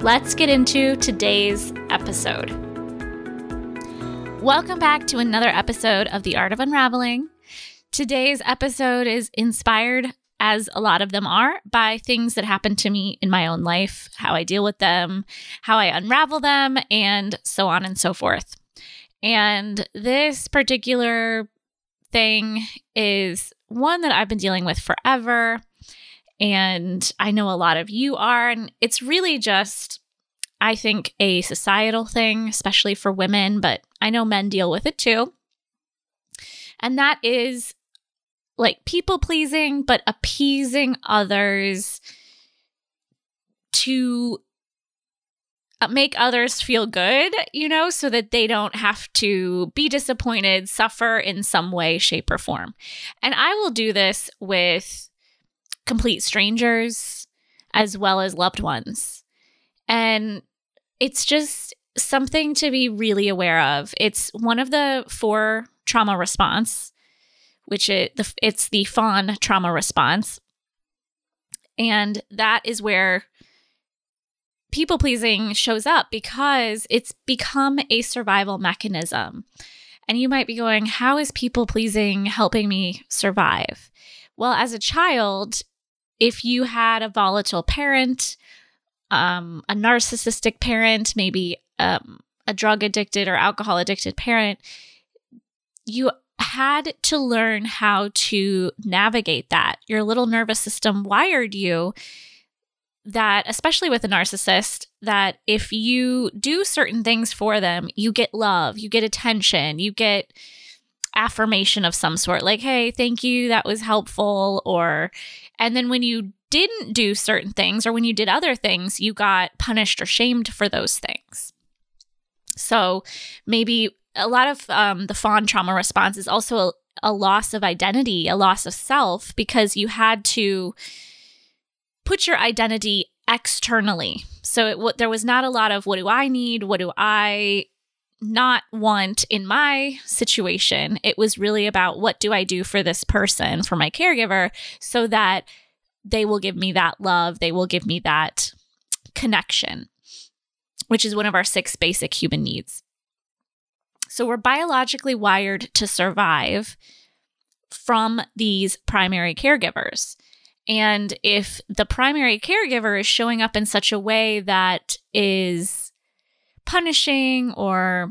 Let's get into today's episode. Welcome back to another episode of The Art of Unraveling. Today's episode is inspired, as a lot of them are, by things that happen to me in my own life, how I deal with them, how I unravel them, and so on and so forth. And this particular thing is one that I've been dealing with forever. And I know a lot of you are. And it's really just, I think, a societal thing, especially for women, but I know men deal with it too. And that is like people pleasing, but appeasing others to uh, make others feel good, you know, so that they don't have to be disappointed, suffer in some way, shape, or form. And I will do this with complete strangers as well as loved ones. And it's just something to be really aware of. It's one of the four trauma response, which it, the, it's the fawn trauma response. And that is where people pleasing shows up because it's become a survival mechanism. And you might be going, How is people pleasing helping me survive? Well, as a child, if you had a volatile parent, um, a narcissistic parent, maybe um, a drug addicted or alcohol addicted parent, you had to learn how to navigate that. Your little nervous system wired you that, especially with a narcissist, that if you do certain things for them, you get love, you get attention, you get affirmation of some sort, like, hey, thank you, that was helpful. Or, and then when you didn't do certain things or when you did other things, you got punished or shamed for those things. So maybe a lot of um, the fawn trauma response is also a, a loss of identity, a loss of self, because you had to put your identity externally. So it, there was not a lot of what do I need? What do I not want in my situation. It was really about what do I do for this person, for my caregiver, so that they will give me that love, they will give me that connection, which is one of our six basic human needs. So we're biologically wired to survive from these primary caregivers. And if the primary caregiver is showing up in such a way that is punishing or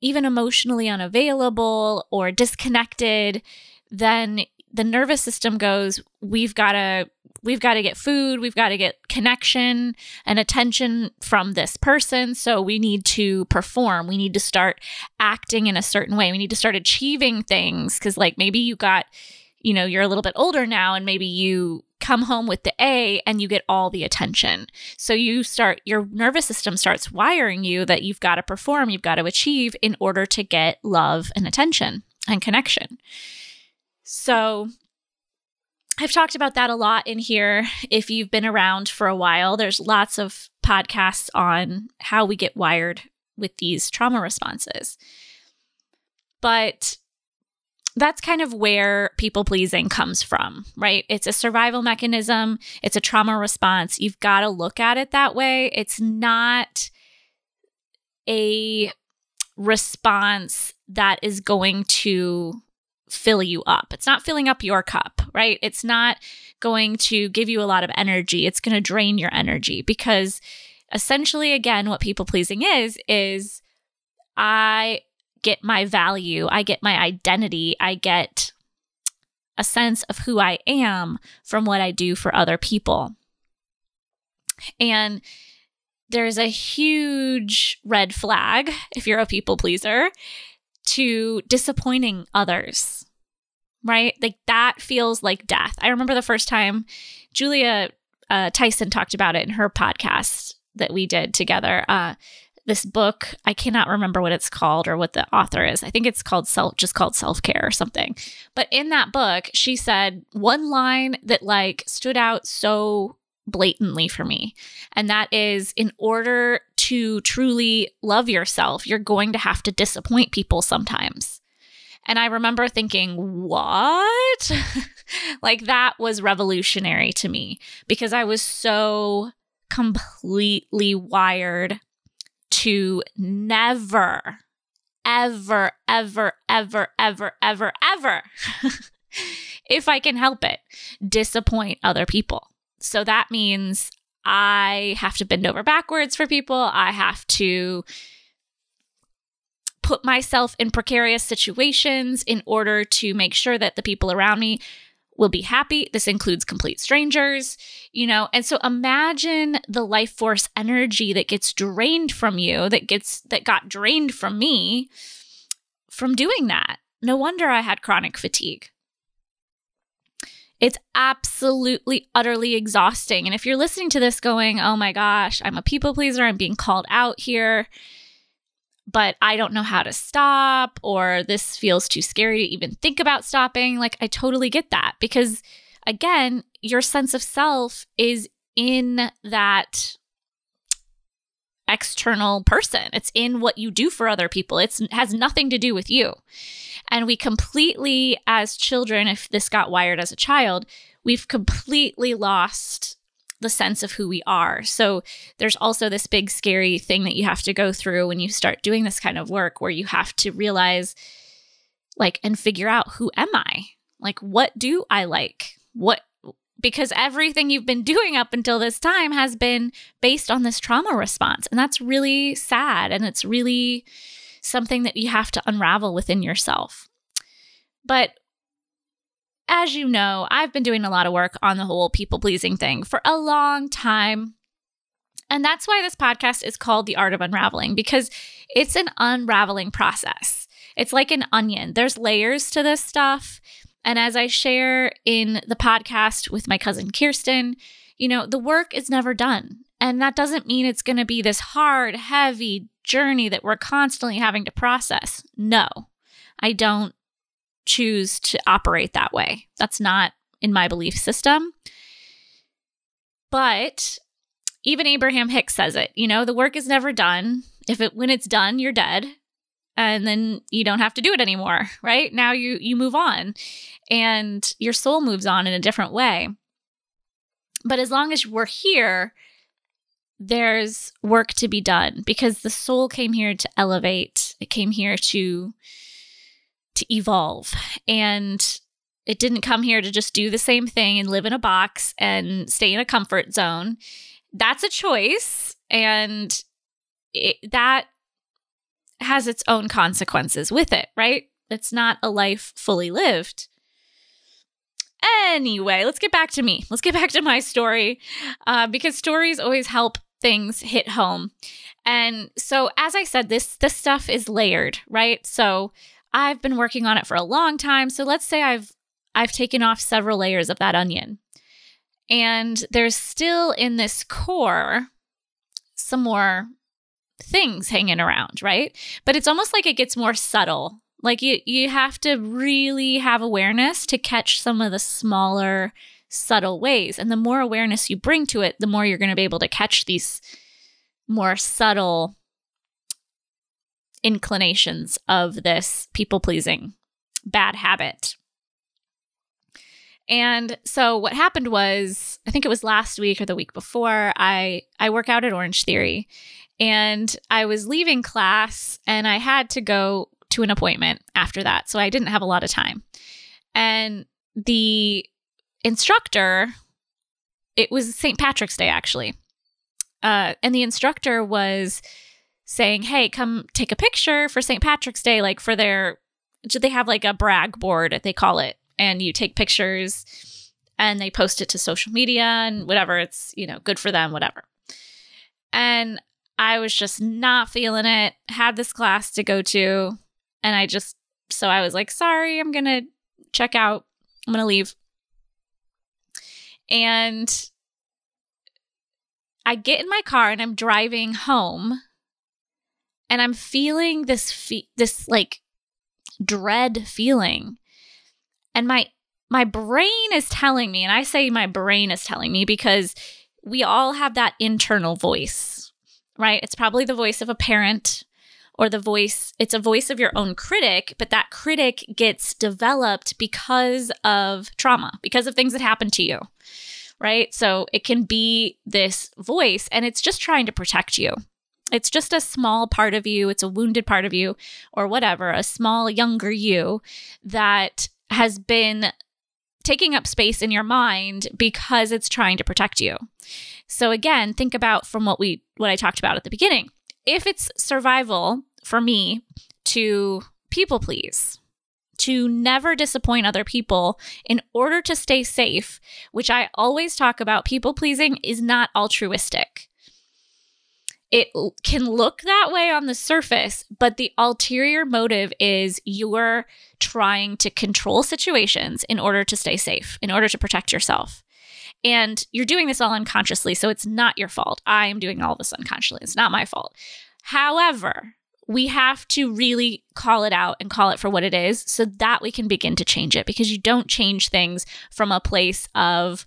even emotionally unavailable or disconnected, then the nervous system goes, we've got to we've got to get food, we've got to get connection and attention from this person, so we need to perform. We need to start acting in a certain way. We need to start achieving things cuz like maybe you got you know, you're a little bit older now and maybe you come home with the A and you get all the attention. So you start, your nervous system starts wiring you that you've got to perform, you've got to achieve in order to get love and attention and connection. So I've talked about that a lot in here. If you've been around for a while, there's lots of podcasts on how we get wired with these trauma responses. But that's kind of where people pleasing comes from, right? It's a survival mechanism, it's a trauma response. You've got to look at it that way. It's not a response that is going to fill you up. It's not filling up your cup, right? It's not going to give you a lot of energy. It's going to drain your energy because essentially, again, what people pleasing is, is I get my value, I get my identity, I get a sense of who I am from what I do for other people. And there's a huge red flag if you're a people pleaser to disappointing others, right? Like that feels like death. I remember the first time Julia uh, Tyson talked about it in her podcast that we did together. Uh, this book. I cannot remember what it's called or what the author is. I think it's called self just called self-care or something. But in that book, she said one line that like stood out so blatantly for me. And that is in order to truly love yourself, you're going to have to disappoint people sometimes. And I remember thinking, what? like that was revolutionary to me because I was so completely wired to never, ever, ever, ever, ever, ever, ever, if I can help it, disappoint other people. So that means I have to bend over backwards for people. I have to put myself in precarious situations in order to make sure that the people around me will be happy. This includes complete strangers, you know. And so imagine the life force energy that gets drained from you, that gets that got drained from me from doing that. No wonder I had chronic fatigue. It's absolutely, utterly exhausting. And if you're listening to this going, oh my gosh, I'm a people pleaser, I'm being called out here, but I don't know how to stop, or this feels too scary to even think about stopping. Like, I totally get that because, again, your sense of self is in that external person. It's in what you do for other people. It's, has nothing to do with you. And we completely, as children, if this got wired as a child, we've completely lost the sense of who we are. So there's also this big scary thing that you have to go through when you start doing this kind of work where you have to realize like and figure out who am I? Like what do I like? What because everything you've been doing up until this time has been based on this trauma response. And that's really sad and it's really something that you have to unravel within yourself. But as you know, I've been doing a lot of work on the whole people pleasing thing for a long time. And that's why this podcast is called The Art of Unraveling, because it's an unraveling process. It's like an onion, there's layers to this stuff. And as I share in the podcast with my cousin Kirsten, you know, the work is never done. And that doesn't mean it's going to be this hard, heavy journey that we're constantly having to process. No, I don't choose to operate that way. That's not in my belief system. But even Abraham Hicks says it, you know, the work is never done. If it when it's done, you're dead. And then you don't have to do it anymore, right? Now you you move on and your soul moves on in a different way. But as long as we're here, there's work to be done because the soul came here to elevate. It came here to to evolve. And it didn't come here to just do the same thing and live in a box and stay in a comfort zone. That's a choice. And it, that has its own consequences with it, right? It's not a life fully lived. Anyway, let's get back to me. Let's get back to my story uh, because stories always help things hit home. And so, as I said, this this stuff is layered, right? So I've been working on it for a long time. So let's say I've I've taken off several layers of that onion. And there's still in this core some more things hanging around, right? But it's almost like it gets more subtle. Like you you have to really have awareness to catch some of the smaller subtle ways. And the more awareness you bring to it, the more you're going to be able to catch these more subtle inclinations of this people pleasing bad habit. And so what happened was, I think it was last week or the week before, I I work out at Orange Theory and I was leaving class and I had to go to an appointment after that. So I didn't have a lot of time. And the instructor, it was St. Patrick's Day actually. Uh, and the instructor was saying, "Hey, come take a picture for St. Patrick's Day like for their they have like a brag board they call it and you take pictures and they post it to social media and whatever it's, you know, good for them, whatever." And I was just not feeling it. Had this class to go to and I just so I was like, "Sorry, I'm to check out. I'm to leave." And I get in my car and I'm driving home and I'm feeling this fe- this like dread feeling. And my my brain is telling me, and I say my brain is telling me because we all have that internal voice, right? It's probably the voice of a parent or the voice, it's a voice of your own critic, but that critic gets developed because of trauma, because of things that happened to you, right? So it can be this voice and it's just trying to protect you. It's just a small part of you, it's a wounded part of you, or whatever, a small, younger you that has been taking up space in your mind because it's trying to protect you. So again, think about from what we what I talked about at the beginning. If it's survival for me to people please, to never disappoint other people in order to stay safe, which I always talk about, people pleasing is not altruistic. It can look that way on the surface, but the ulterior motive is you're trying to control situations in order to stay safe, in order to protect yourself. And you're doing this all unconsciously, so it's not your fault. I am doing all this unconsciously. It's not my fault. However, we have to really call it out and call it for what it is so that we can begin to change it because you don't change things from a place of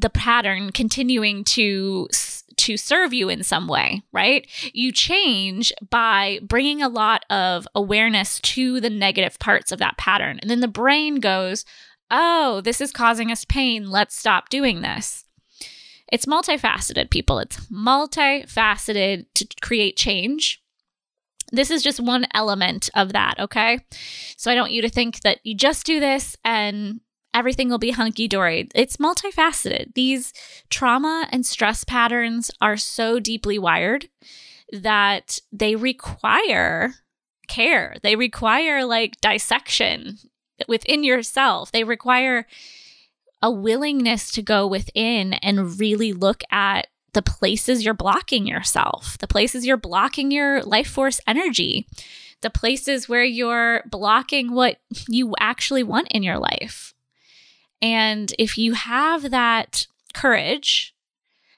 the pattern continuing to to serve you in some way, right? You change by bringing a lot of awareness to the negative parts of that pattern. And then the brain goes, "Oh, this is causing us pain. Let's stop doing this." It's multifaceted, people. It's multifaceted to create change. This is just one element of that, okay? So I don't want you to think that you just do this and everything will be hunky dory. It's multifaceted. These trauma and stress patterns are so deeply wired that they require care. They require like dissection within yourself. They require a willingness to go within and really look at the places you're blocking yourself, the places you're blocking your life force energy, the places where you're blocking what you actually want in your life. And if you have that courage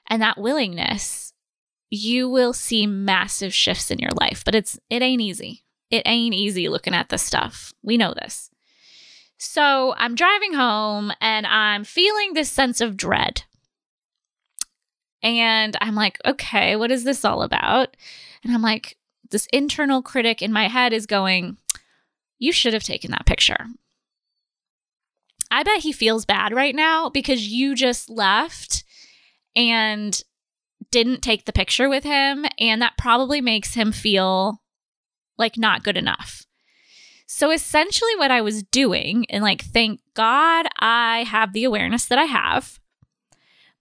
and that willingness, you will see massive shifts in your life. But it's it ain't easy. It ain't easy looking at this stuff. We know this. So I'm driving home and I'm feeling this sense of dread. And I'm like, okay, what is this all about? And I'm like, this internal critic in my head is going, you should have taken that picture. I bet he feels bad right now because you just left and didn't take the picture with him. And that probably makes him feel like not good enough. So essentially, what I was doing, and like, thank God I have the awareness that I have.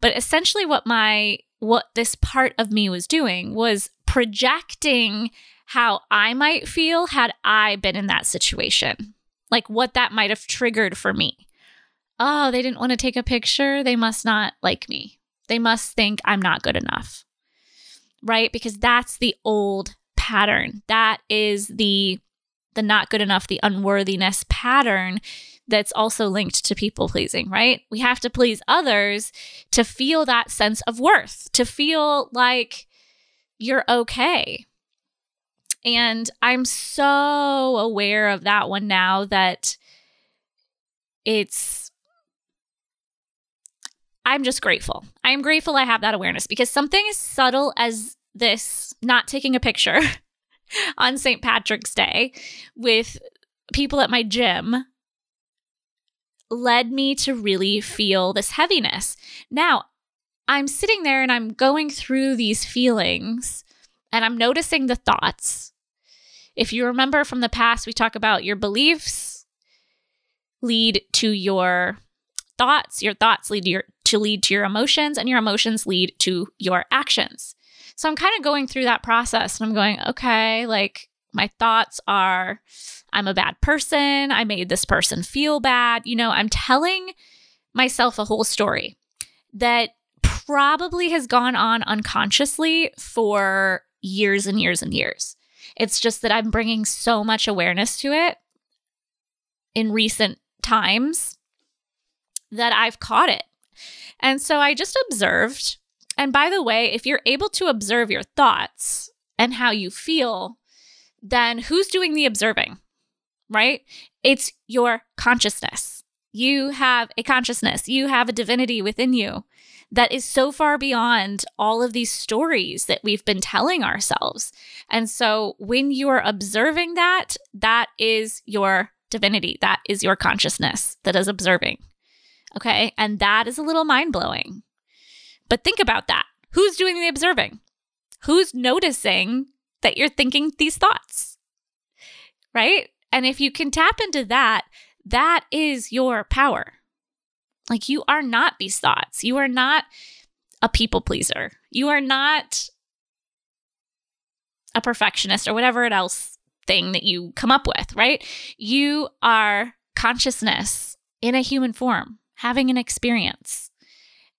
But essentially, what my what this part of me was doing was projecting how I might feel had I been in that situation, like what that might have triggered for me. Oh, they didn't want to take a picture. They must not like me. They must think I'm not good enough. Right? Because that's the old pattern. That is the the not good enough, the unworthiness pattern that's also linked to people pleasing, right? We have to please others to feel that sense of worth, to feel like you're okay. And I'm so aware of that one now that it's, I'm just grateful. I'm grateful I have that awareness because something as subtle as this not taking a picture on St. Patrick's Day with people at my gym led me to really feel this heaviness. Now, I'm sitting there and I'm going through these feelings and I'm noticing the thoughts. If you remember from the past, we talk about your beliefs lead to your thoughts, your thoughts lead to, your, to lead to your emotions, and your emotions lead to your actions. So I'm kind of going through that process and I'm going, okay, like my thoughts are I'm a bad person. I made this person feel bad. You know, I'm telling myself a whole story that probably has gone on unconsciously for years and years and years. It's just that I'm bringing so much awareness to it in recent times that I've caught it. And so I just observed And by the way, if you're able to observe your thoughts and how you feel, then who's doing the observing? Right? It's your consciousness. You have a consciousness, you have a divinity within you that is so far beyond all of these stories that we've been telling ourselves. And so when you are observing that, that is your divinity, that is your consciousness that is observing. Okay. And that is a little mind blowing. But think about that. Who's doing the observing? Who's noticing that you're thinking these thoughts? Right? And if you can tap into that, that is your power. Like you are not these thoughts. You are not a people pleaser. You are not a perfectionist or whatever else thing that you come up with, right? You are consciousness in a human form, having an experience.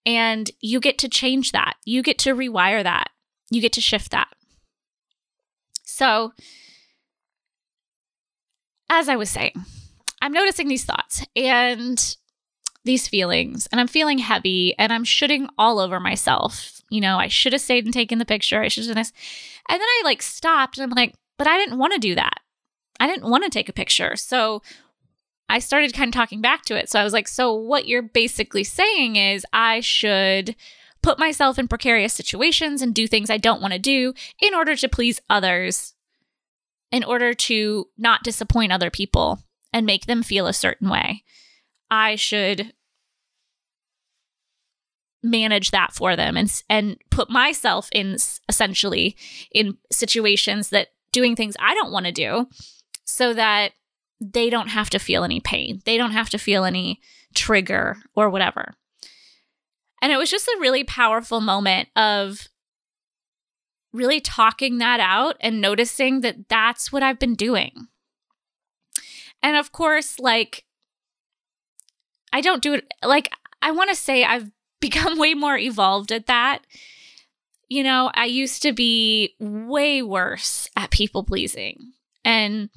And you get to change that. You get to rewire that. You get to shift that. So, as I was saying, I'm noticing these thoughts and these feelings, and I'm feeling heavy and I'm shooting all over myself. You know, I should have stayed and taken the picture. I should have done this. And then I like stopped and I'm like, but I didn't want to do that. I didn't want to take a picture. So I started kind of talking back to it. So I was like, so what you're basically saying is I should put myself in precarious situations and do things I don't want to do in order to please others, in order to not disappoint other people and make them feel a certain way. I should manage that for them and and put myself in essentially in situations that doing things I don't want to do so that they don't have to feel any pain. They don't have to feel any trigger or whatever. And it was just a really powerful moment of really talking that out and noticing that that's what I've been doing. And of course, like, I don't do it, like, I want to say I've become way more evolved at that. You know, I used to be way worse at people pleasing. And,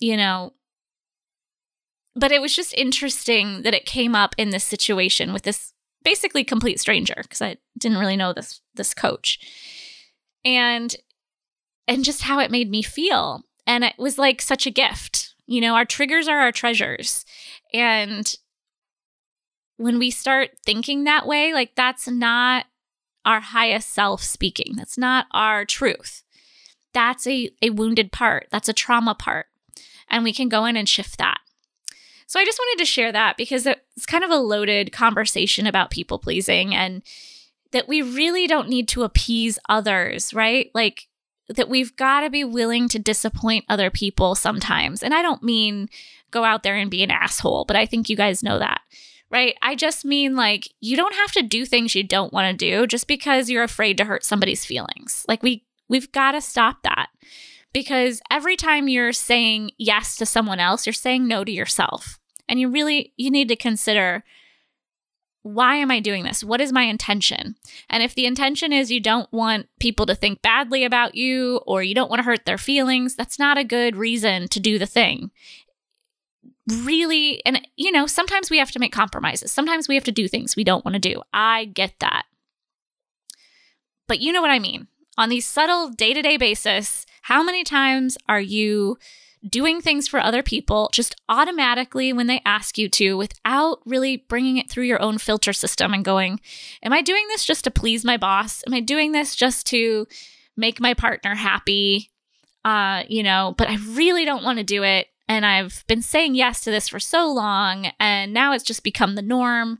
you know, but it was just interesting that it came up in this situation with this basically complete stranger because I didn't really know this this coach. And and just how it made me feel. And it was like such a gift. You know, our triggers are our treasures. And when we start thinking that way, like that's not our highest self speaking. That's not our truth. That's a, a wounded part. That's a trauma part. And we can go in and shift that. So I just wanted to share that because it's kind of a loaded conversation about people pleasing and that we really don't need to appease others, right? Like that we've got to be willing to disappoint other people sometimes. And I don't mean go out there and be an asshole, but I think you guys know that. Right? I just mean like you don't have to do things you don't want to do just because you're afraid to hurt somebody's feelings. Like we we've got to stop that. Because every time you're saying yes to someone else, you're saying no to yourself and you really you need to consider why am I doing this? What is my intention? And if the intention is you don't want people to think badly about you or you don't want to hurt their feelings, that's not a good reason to do the thing. Really, and you know, sometimes we have to make compromises. Sometimes we have to do things we don't want to do. I get that. But you know what I mean. On these subtle day to day basis, how many times are you doing things for other people just automatically when they ask you to without really bringing it through your own filter system and going, Am I doing this just to please my boss? Am I doing this just to make my partner happy? Uh, you know, but I really don't want to do it. And I've been saying yes to this for so long, and now it's just become the norm.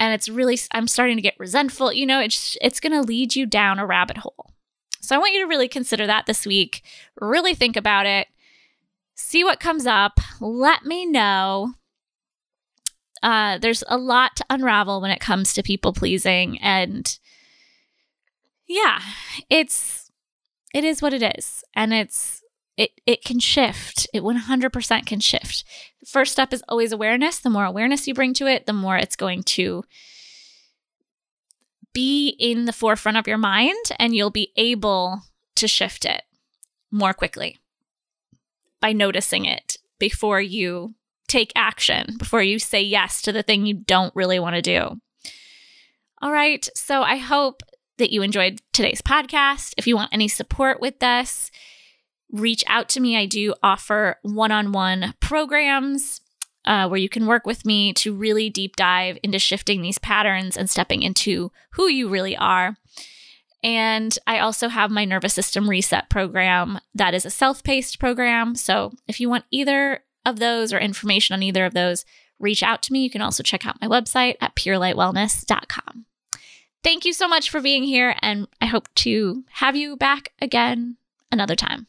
And it's really, I'm starting to get resentful. You know, it's it's going to lead you down a rabbit hole. So I want you to really consider that this week. Really think about it see what comes up. Let me know. Uh, there's a lot to unravel when it comes to people pleasing. And yeah, it's, it is what it is. And it's, it, it can shift. It 100% can shift. The first step is always awareness. The more awareness you bring to it, the more it's going to be in the forefront of your mind and you'll be able to shift it more quickly by noticing it before you take action, before you say yes to the thing you don't really want to do. All right. So I hope that you enjoyed today's podcast. If you want any support with this, reach out to me. I do offer one on one programs uh, where you can work with me to really deep dive into shifting these patterns and stepping into who you really are. And I also have my nervous system reset program that is a self paced program. So if you want either of those or information on either of those, reach out to me. You can also check out my website at purelightwellness.com. Thank you so much for being here, and I hope to have you back again another time.